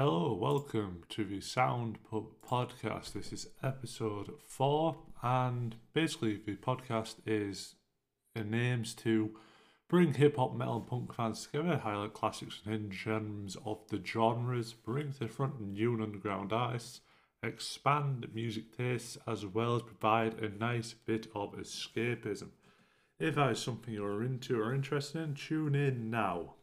Hello, welcome to the Sound podcast. This is episode four, and basically, the podcast is it aims to bring hip hop, metal, and punk fans together, highlight classics and hidden gems of the genres, bring to the front new and underground artists, expand music tastes, as well as provide a nice bit of escapism. If that is something you're into or interested in, tune in now.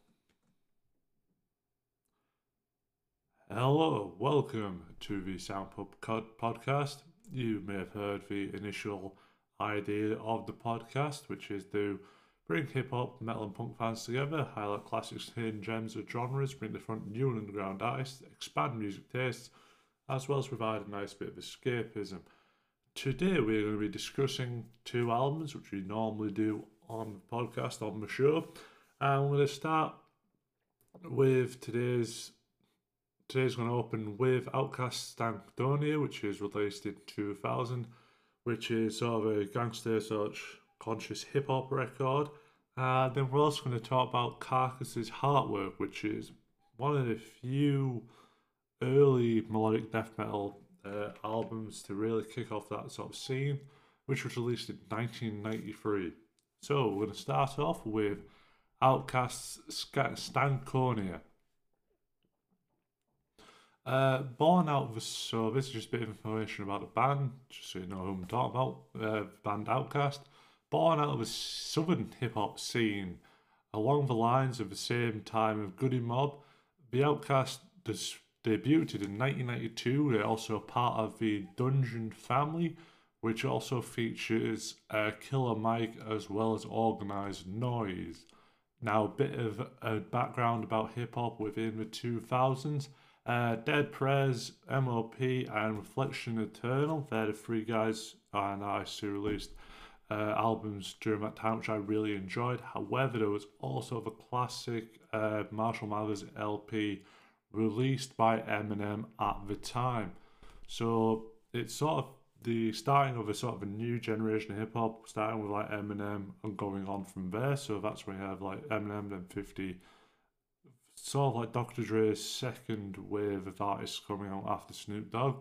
Hello, welcome to the Soundpub podcast. You may have heard the initial idea of the podcast, which is to bring hip hop, metal, and punk fans together, highlight classics, hidden gems of genres, bring the front new and underground artists, expand music tastes, as well as provide a nice bit of escapism. Today, we're going to be discussing two albums, which we normally do on the podcast, on the show. And we're going to start with today's Today's going to open with OutKast Stankonia, which is released in 2000, which is sort of a gangster, such conscious hip hop record. Uh, then we're also going to talk about Carcass's Heartwork, which is one of the few early melodic death metal uh, albums to really kick off that sort of scene, which was released in 1993. So we're going to start off with OutKast's Stankonia. Uh, born out of a, so this is just a bit of information about the band, just so you know who I'm talking about. Uh, band OutKast, born out of a southern hip hop scene, along the lines of the same time of Goodie Mob. The OutKast debuted in 1992. They're also part of the Dungeon family, which also features uh, Killer Mike as well as Organized Noise. Now, a bit of a background about hip hop within the 2000s. Uh, Dead Prez, MOP, and Reflection Eternal. They're the three guys and artists who released uh, albums during that time, which I really enjoyed. However, there was also the classic uh, Marshall Mathers LP released by Eminem at the time. So it's sort of the starting of a sort of a new generation of hip hop, starting with like Eminem and going on from there. So that's where you have like Eminem, then 50 sort of like Dr. Dre's second wave of artists coming out after Snoop Dogg.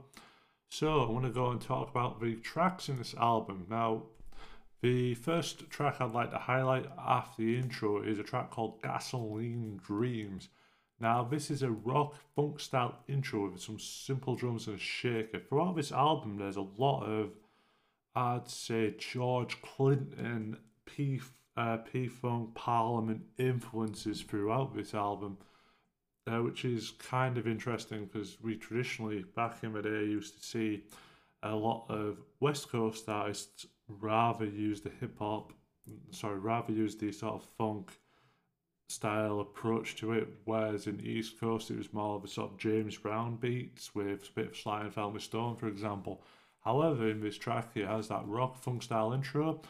So I want to go and talk about the tracks in this album. Now, the first track I'd like to highlight after the intro is a track called Gasoline Dreams. Now, this is a rock funk style intro with some simple drums and a shaker. Throughout this album, there's a lot of, I'd say, George Clinton, P uh, P Funk, Parliament influences throughout this album uh, which is kind of interesting because we traditionally, back in the day, used to see a lot of West Coast artists rather use the hip hop, sorry, rather use the sort of funk style approach to it, whereas in East Coast it was more of a sort of James Brown beats with a bit of Sly and Family Stone, for example. However, in this track, it has that rock funk style intro.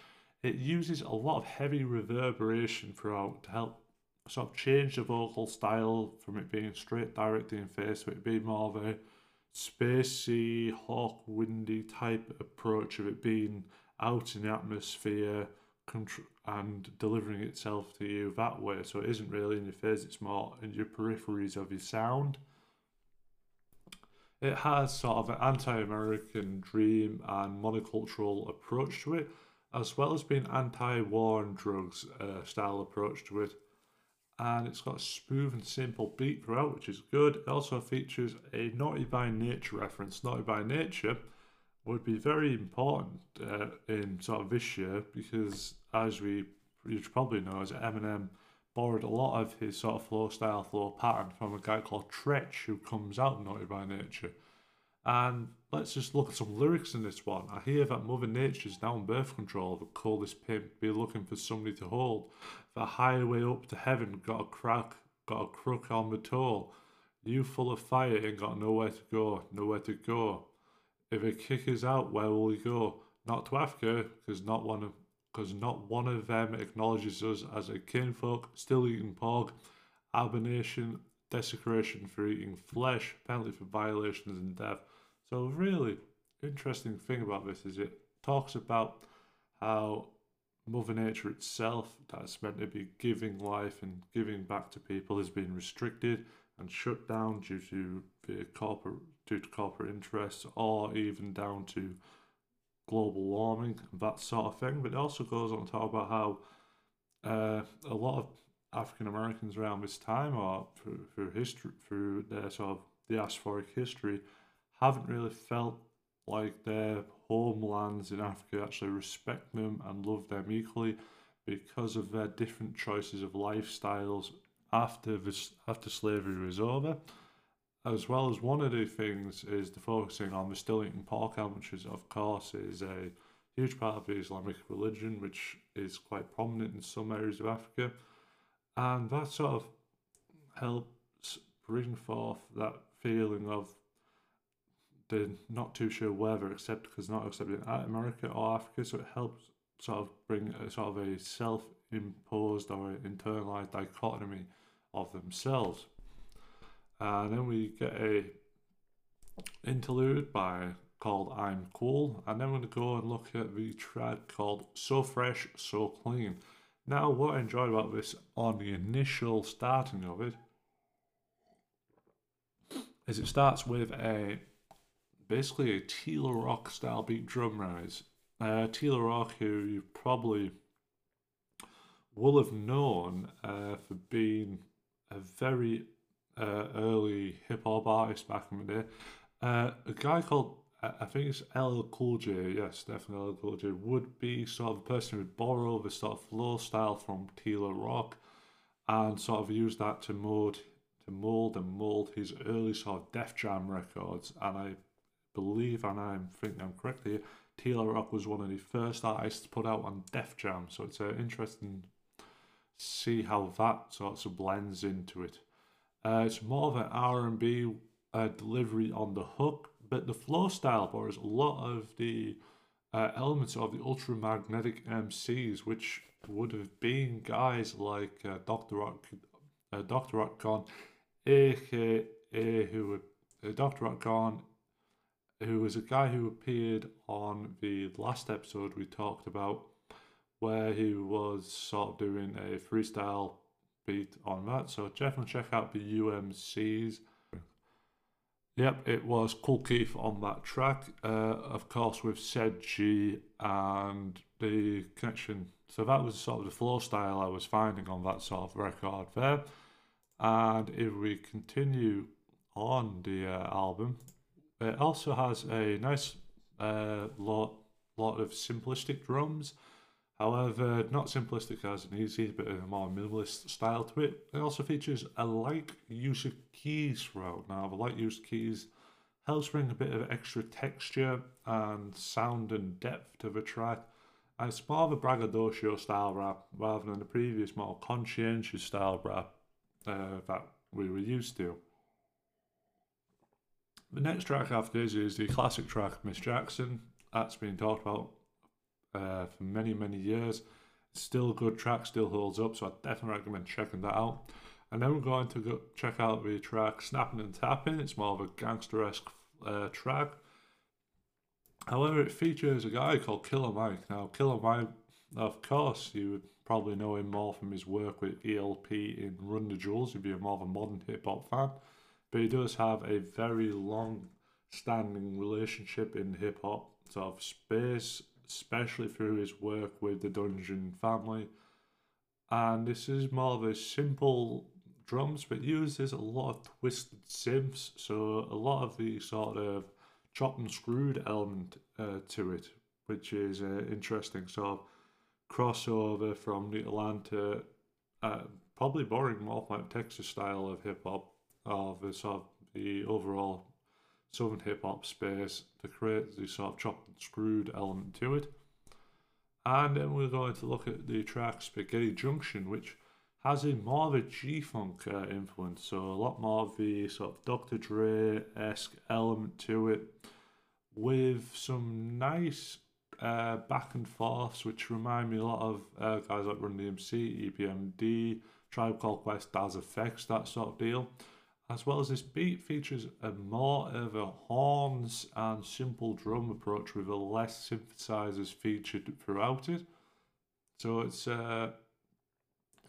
It uses a lot of heavy reverberation throughout to help sort of change the vocal style from it being straight directly in face to it being more of a spacey, hawk, windy type approach of it being out in the atmosphere and delivering itself to you that way. So it isn't really in your face, it's more in your peripheries of your sound. It has sort of an anti American dream and monocultural approach to it, as well as being anti war and drugs uh, style approach to it and it's got a smooth and simple beat throughout, which is good. It also features a Naughty by Nature reference. Naughty by Nature would be very important uh, in sort of this year because, as we you probably know, as Eminem borrowed a lot of his sort of flow style, flow pattern from a guy called Treach who comes out Naughty by Nature. And let's just look at some lyrics in this one. I hear that Mother Nature's now on birth control. The coldest pimp be looking for somebody to hold. The highway up to heaven got a crack, got a crook on the toll. You full of fire ain't got nowhere to go, nowhere to go. If they kick is out, where will we go? Not to Africa, because not one of because not one of them acknowledges us as a kinfolk, still eating pork, abomination, desecration for eating flesh, penalty for violations and death. So, really interesting thing about this is it talks about how Mother Nature itself, that's meant to be giving life and giving back to people, has been restricted and shut down due to the corporate due to corporate interests or even down to global warming and that sort of thing. But it also goes on to talk about how uh, a lot of African Americans around this time or through, through history through their sort of diasporic history haven't really felt like their homelands in Africa actually respect them and love them equally because of their different choices of lifestyles after this after slavery was over. As well as one of the things is the focusing on the still eating pork which is of course is a huge part of the Islamic religion, which is quite prominent in some areas of Africa. And that sort of helps bring forth that feeling of they're not too sure whether accept because not accepted in America or Africa. So it helps sort of bring a sort of a self-imposed or internalized dichotomy of themselves. And then we get a interlude by called I'm Cool, and then we're going to go and look at the track called So Fresh, So Clean. Now, what I enjoyed about this on the initial starting of it is it starts with a basically a T La Rock style beat drum rise. Uh, T La Rock, who you probably will have known uh, for being a very uh, early hip hop artist back in the day. Uh, a guy called I think it's LL Cool J, yes, definitely LL Cool J, would be sort of a person who would borrow the sort of flow style from T La Rock and sort of use that to mold to mold and mold his early sort of Def Jam records. And I believe, and I'm thinking I'm correct here, T La Rock was one of the first artists put out on Def Jam. So it's uh, interesting see how that sort of blends into it. Uh, it's more of an R&B uh, delivery on the hook, but the flow style borrows a lot of the uh, elements of the ultramagnetic MCs, which would have been guys like uh, Dr. Rock, uh, Dr. Octagon, aka who uh, Dr. Octagon, who was a guy who appeared on the last episode we talked about, where he was sort of doing a freestyle beat on that. So definitely check out the UMCs. Yep, it was Kool Keith on that track, uh, of course, with Ced Gee and the connection. So that was sort of the flow style I was finding on that sort of record there. And if we continue on the uh, album, it also has a nice uh, lot, lot of simplistic drums However, not simplistic as an easy, but a more minimalist style to it. It also features a light use of keys throughout. Now, the light use of keys helps bring a bit of extra texture and sound and depth to the track. And it's more of a braggadocio style rap rather than the previous more conscientious style rap uh, that we were used to. The next track after this is the classic track Miss Jackson. That's been talked about uh, for many, many years. It's Still a good track, still holds up, so I definitely recommend checking that out. And then we're going to go check out the track Snapping and Trapping. It's more of a gangster esque uh, track. However, it features a guy called Killer Mike. Now, Killer Mike, of course, you would probably know him more from his work with El-P in Run the Jewels if you're more of a modern hip hop fan. But he does have a very long standing relationship in hip hop sort of space especially through his work with the Dungeon family. And this is more of a simple drums, but uses a lot of twisted synths, so a lot of the sort of chopped and screwed element uh, to it, which is uh, interesting. of crossover from the Atlanta, uh, probably boring more from Texas style of hip hop, of the sort of the overall southern hip hop space to create the sort of chopped and screwed element to it. And then we're going to look at the track Spaghetti Junction, which has a more of a G Funk uh, influence, so a lot more of the sort of Dr. Dre esque element to it, with some nice uh, back and forths, which remind me a lot of uh, guys like Run DMC, EPMD, Tribe Called Quest, Das EFX, that sort of deal as well as this beat features a more of a horns and simple drum approach with a less synthesizers featured throughout it. So it's uh,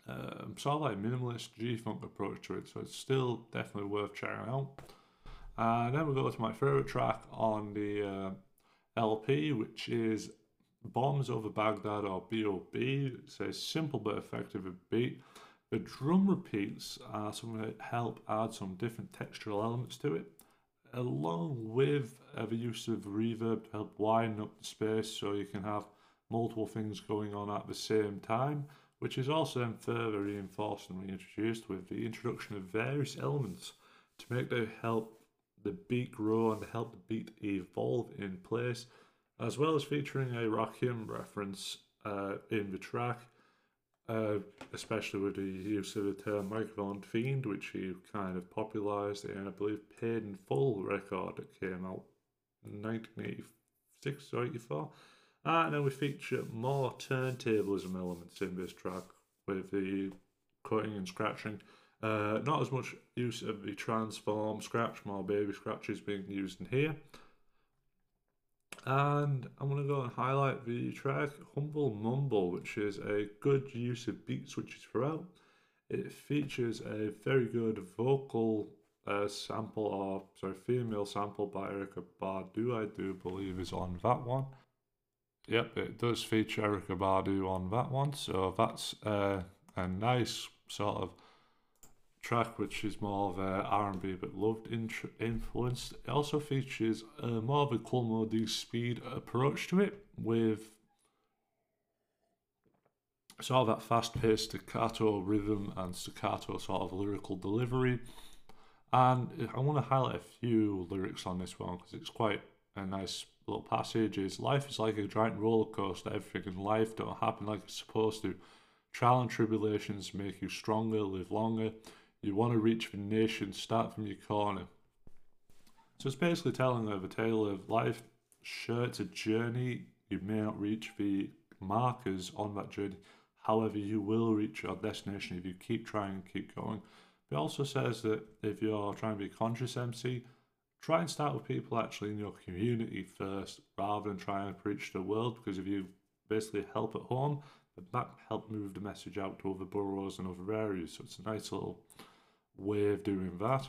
um, sort of like minimalist G Funk approach to it, so it's still definitely worth checking out. And then we go to my favorite track on the uh, LP, which is Bombs Over Baghdad or B.O.B. It's a simple but effective beat. The drum repeats are something that help add some different textural elements to it, along with uh, the use of reverb to help widen up the space so you can have multiple things going on at the same time, which is also then further reinforced and reintroduced with the introduction of various elements to make the help the beat grow and help the beat evolve in place, as well as featuring a Rakim reference uh, in the track, uh, especially with the use of the term microphone fiend, which he kind of popularised in, I believe, Paid in Full record that came out in 1986 or 84. And then we feature more turntablism elements in this track with the cutting and scratching uh, not as much use of the transform scratch, more baby scratches being used in here. And I'm going to go and highlight the track Humble Mumble, which is a good use of beat switches throughout. It features a very good vocal uh, sample, or sorry, female sample by Erykah Badu, I do believe is on that one. Yep, it does feature Erykah Badu on that one, so that's uh, a nice sort of track, which is more of a R&B but loved influence. It also features a more of a cool melody speed approach to it with sort of that fast-paced staccato rhythm and staccato sort of lyrical delivery. And I want to highlight a few lyrics on this one because it's quite a nice little passage. Is life is like a giant roller coaster. Everything in life don't happen like it's supposed to. Trial and tribulations make you stronger, live longer. You want to reach the nation, start from your corner. So it's basically telling of a tale of life. Sure, it's a journey. You may not reach the markers on that journey. However, you will reach your destination if you keep trying and keep going. It also says that if you're trying to be a conscious MC, try and start with people actually in your community first rather than trying to preach to the world because if you basically help at home, that help move the message out to other boroughs and other areas. So it's a nice little way of doing that.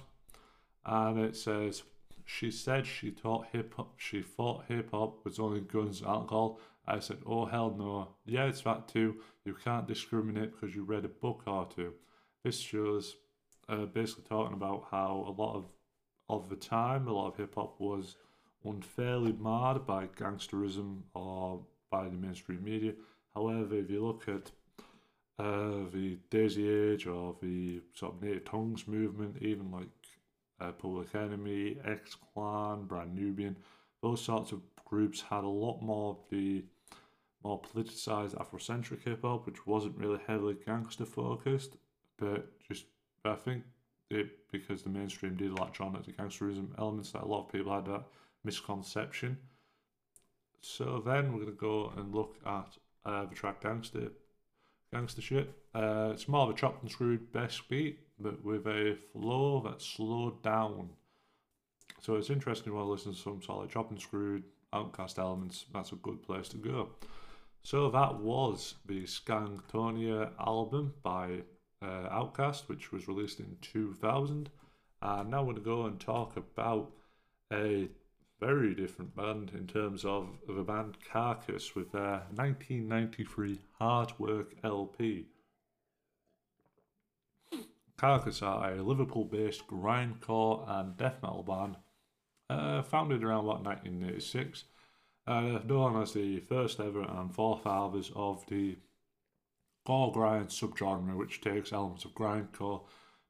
And it says, she said she taught hip hop. She thought hip hop was only guns and alcohol. I said, oh hell no. Yeah, it's that too. You can't discriminate because you read a book or two. This shows uh, basically talking about how a lot of of the time, a lot of hip hop was unfairly marred by gangsterism or by the mainstream media. However, if you look at uh, the Daisy Age or the sort of native tongues movement, even like uh, Public Enemy, X Clan, Brand Nubian, those sorts of groups had a lot more of the more politicized Afrocentric hip hop, which wasn't really heavily gangster focused, but just I think it because the mainstream did latch on to the gangsterism elements that a lot of people had that misconception. So then we're going to go and look at uh, the track Gangster gangster shit. Uh, it's more of a chopped and screwed best beat, but with a flow that's slowed down. So it's interesting while listening to some solid chopped and screwed OutKast elements. That's a good place to go. So that was the Stankonia album by uh, OutKast, which was released in 2000. And now we're going to go and talk about a very different band in terms of the band Carcass with their 1993 Heartwork LP. Carcass are a Liverpool based grindcore and death metal band uh, founded around about 1986. Uh, known as the first ever and forefathers of the gore grind subgenre, which takes elements of grindcore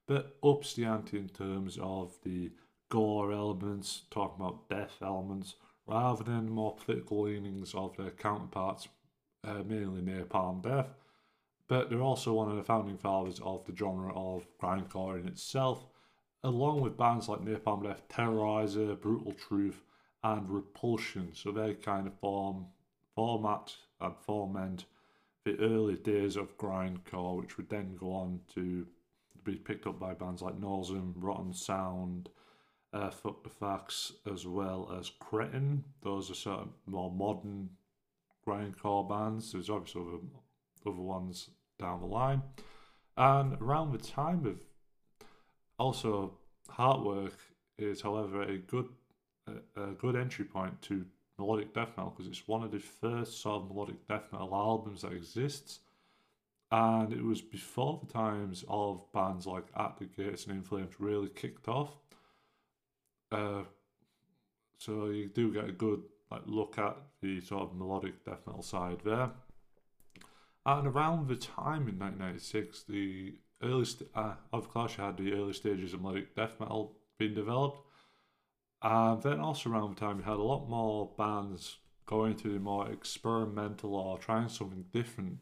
but ups the ante in terms of the gore elements, talking about death elements, rather than the more political leanings of their counterparts, uh, mainly Napalm Death. But they're also one of the founding fathers of the genre of grindcore in itself, along with bands like Napalm Death, Terrorizer, Brutal Truth, and Repulsion. So they kind of form format and foment the early days of grindcore, which would then go on to be picked up by bands like Nasum, Rotten Sound, uh, Fuck the Facts, as well as Cretin. Those are sort of more modern grindcore bands. There's obviously other, other ones down the line. And around the time of also Heartwork is, however, a good a, a good entry point to melodic death metal because it's one of the first sort of melodic death metal albums that exists. And it was before the times of bands like At the Gates and In Flames really kicked off. Uh, so you do get a good like look at the sort of melodic death metal side there. And around the time in 1996, the early st- uh, of you had the early stages of melodic death metal being developed, and then also around the time you had a lot more bands going to the more experimental or trying something different,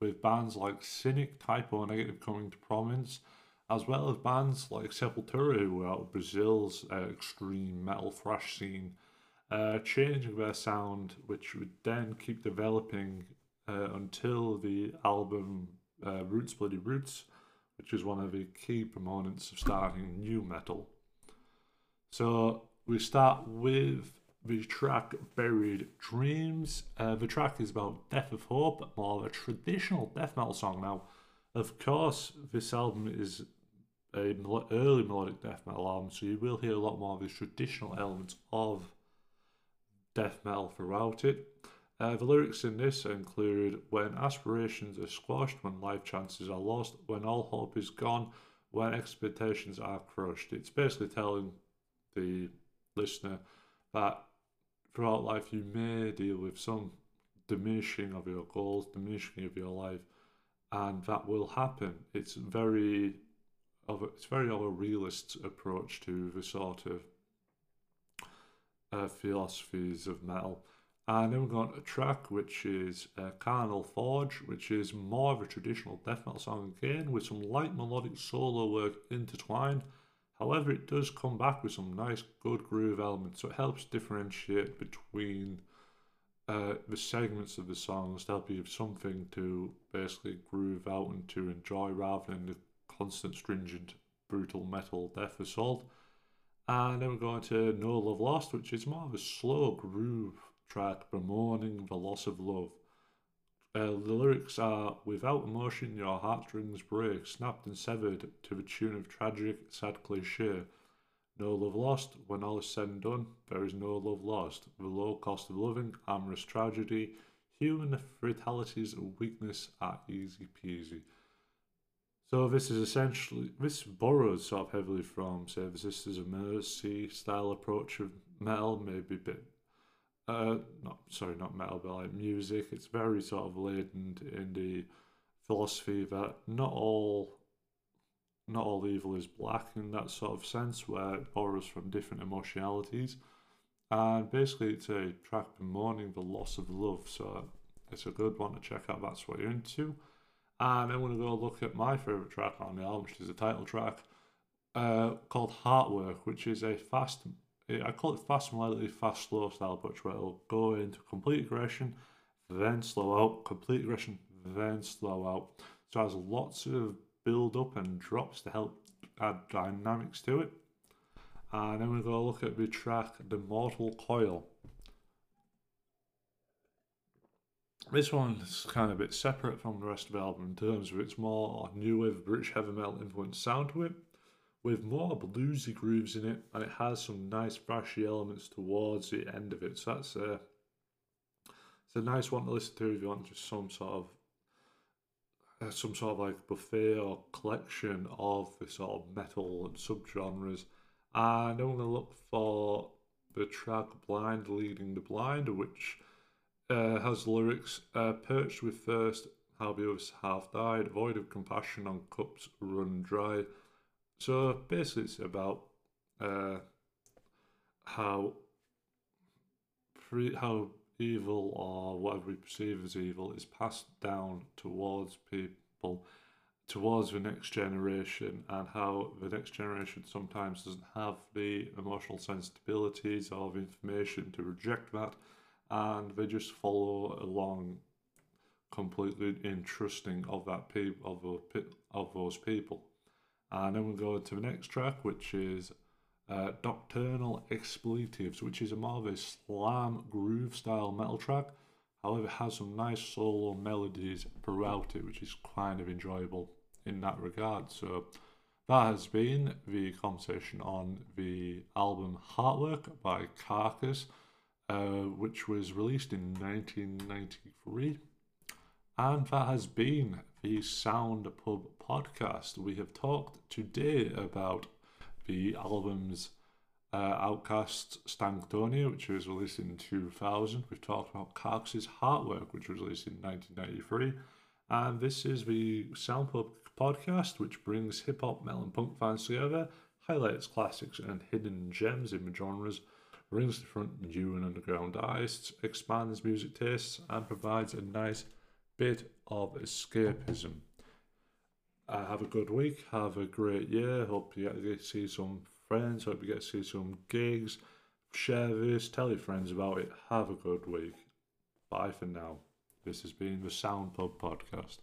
with bands like Cynic, Type O Negative coming to prominence, as well as bands like Sepultura, who were out of Brazil's uh, extreme metal thrash scene, uh, changing their sound, which would then keep developing uh, until the album uh, Roots Bloody Roots, which is one of the key proponents of starting nu metal. So we start with the track Buried Dreams. Uh, the track is about Death of Hope, more of a traditional death metal song. Now, of course, this album is early melodic death metal album, so you will hear a lot more of the traditional elements of death metal throughout it. Uh, the lyrics in this include When aspirations are squashed, when life chances are lost, when all hope is gone, when expectations are crushed. It's basically telling the listener that throughout life you may deal with some diminishing of your goals, diminishing of your life, and that will happen. It's very of it's very of a realist approach to the sort of uh, philosophies of metal. And then we've got a track which is uh, Carnal Forge, which is more of a traditional death metal song again, with some light melodic solo work intertwined. However, it does come back with some nice, good groove elements, so it helps differentiate between uh, the segments of the songs to help you have something to basically groove out and to enjoy rather than the constant, stringent, brutal metal death assault. And then we're going to No Love Lost, which is more of a slow groove track bemoaning the loss of love. Uh, the lyrics are Without emotion, your heartstrings break, snapped and severed to the tune of tragic, sad cliche. No love lost, when all is said and done, there is no love lost. The low cost of loving, amorous tragedy, human fatalities and weakness are easy peasy. So this is essentially this borrows sort of heavily from say the Sisters of Mercy style approach of metal, maybe a bit uh not sorry, not metal, but like music. It's very sort of laden in the philosophy that not all not all evil is black in that sort of sense where it borrows from different emotionalities. And basically it's a track bemoaning the loss of love, so it's a good one to check out that's what you're into. And I'm going to go look at my favourite track on the album, which is the title track uh, called Heartwork, which is a fast, I call it fast melody, fast slow style approach where it'll go into complete aggression, then slow out, complete aggression, then slow out. So it has lots of build up and drops to help add dynamics to it. And then we're going to look at the track The Mortal Coil. This one's kind of a bit separate from the rest of the album in terms of its more new wave British heavy metal influenced sound to it, with more bluesy grooves in it, and it has some nice thrashy elements towards the end of it. So that's a it's a nice one to listen to if you want just some sort of uh, some sort of like buffet or collection of the sort of metal and subgenres. And I'm gonna look for the track "Blind Leading the Blind," which uh, has lyrics uh, perched with thirst, how the others half died, void of compassion on cups run dry. So basically, it's about uh, how how evil or whatever we perceive as evil is passed down towards people, towards the next generation, and how the next generation sometimes doesn't have the emotional sensibilities or the information to reject that and they just follow along completely entrusting of that people of of those people. And then we'll go to the next track which is uh, Doctrinal Expletives which is a more of a slam groove style metal track. However it has some nice solo melodies throughout it which is kind of enjoyable in that regard. So that has been the conversation on the album Heartwork by Carcass, uh, which was released in 1993. And that has been the Sound Pub podcast. We have talked today about the albums uh, OutKast Stankonia, which was released in 2000. We've talked about Carcass's Heartwork, which was released in 1993. And this is the Sound Pub podcast, which brings hip hop, metal, and punk fans together, highlights classics and hidden gems in the genres, brings to front new and underground artists, expands music tastes, and provides a nice bit of escapism. Uh, have a good week. Have a great year. Hope you get to see some friends. Hope you get to see some gigs. Share this. Tell your friends about it. Have a good week. Bye for now. This has been the Sound Pub Podcast.